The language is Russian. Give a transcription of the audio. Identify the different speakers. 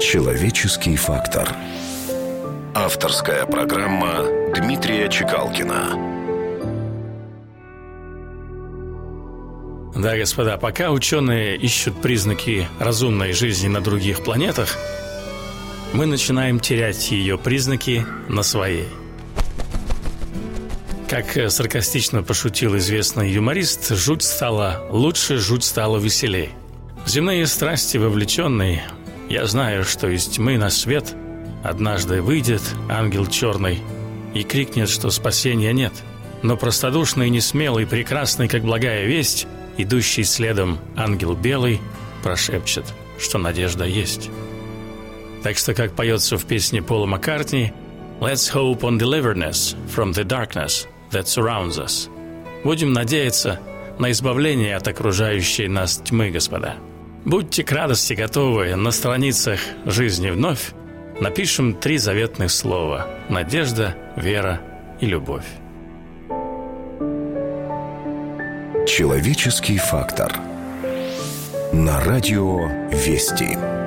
Speaker 1: Человеческий фактор. Авторская программа Дмитрия Чекалкина.
Speaker 2: Да, господа, пока ученые ищут признаки разумной жизни на других планетах, мы начинаем терять ее признаки на своей. Как саркастично пошутил известный юморист, жуть стала лучше, жуть стала веселей. Земные страсти вовлеченные, я знаю, что из тьмы на свет однажды выйдет ангел черный и крикнет, что спасения нет. Но простодушный, несмелый, прекрасный, как благая весть, идущий следом ангел белый, прошепчет, что надежда есть. Так что, как поется в песне Пола Маккартни, «Let's hope on deliverance from the darkness that surrounds us». Будем надеяться на избавление от окружающей нас тьмы, господа. Будьте к радости готовы на страницах «Жизни вновь» напишем три заветных слова – надежда, вера и любовь.
Speaker 1: Человеческий фактор. На радио «Вести».